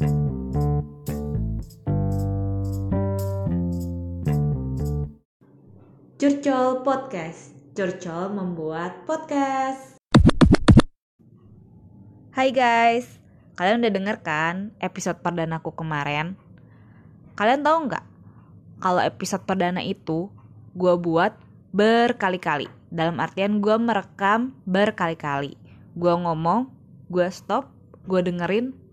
Curcol Podcast. Curcol membuat podcast. Hai guys, kalian udah denger kan episode perdanaku kemarin? Kalian tahu nggak? Kalau episode perdana itu gue buat berkali-kali. Dalam artian gue merekam berkali-kali. Gue ngomong, gue stop, gue dengerin.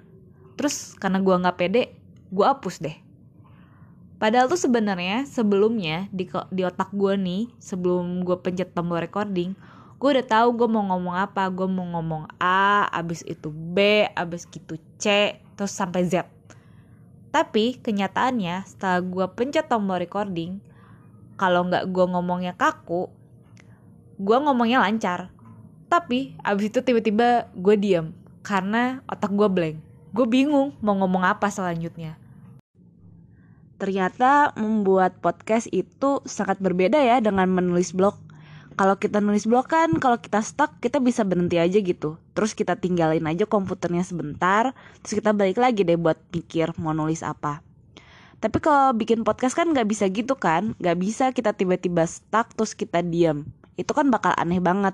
Terus karena gue nggak pede, gue hapus deh. Padahal tuh sebenarnya sebelumnya di di otak gue nih sebelum gue pencet tombol recording gue udah tahu gue mau ngomong apa. Gue mau ngomong A abis itu B abis gitu C terus sampai Z. Tapi kenyataannya setelah gue pencet tombol recording kalau nggak gue ngomongnya kaku gue ngomongnya lancar. Tapi abis itu tiba-tiba gue diem karena otak gue blank gue bingung mau ngomong apa selanjutnya ternyata membuat podcast itu sangat berbeda ya dengan menulis blog. Kalau kita nulis blog kan kalau kita stuck kita bisa berhenti aja gitu. Terus kita tinggalin aja komputernya sebentar, terus kita balik lagi deh buat pikir mau nulis apa. Tapi kalau bikin podcast kan nggak bisa gitu kan, nggak bisa kita tiba-tiba stuck terus kita diam. Itu kan bakal aneh banget.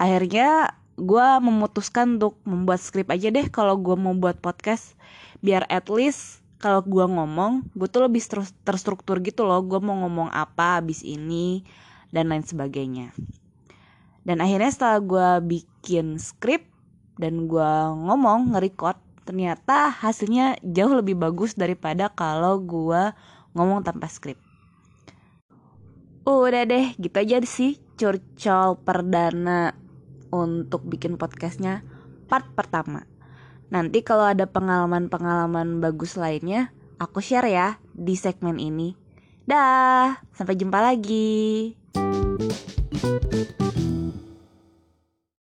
Akhirnya gue memutuskan untuk membuat skrip aja deh kalau gue mau buat podcast. Biar at least kalau gue ngomong gue tuh lebih terstruktur gitu loh. Gue mau ngomong apa abis ini dan lain sebagainya. Dan akhirnya setelah gue bikin skrip dan gue ngomong nge-record ternyata hasilnya jauh lebih bagus daripada kalau gue ngomong tanpa skrip. Udah deh gitu aja sih curcol perdana untuk bikin podcastnya part pertama. Nanti kalau ada pengalaman-pengalaman bagus lainnya, aku share ya di segmen ini. Dah, sampai jumpa lagi.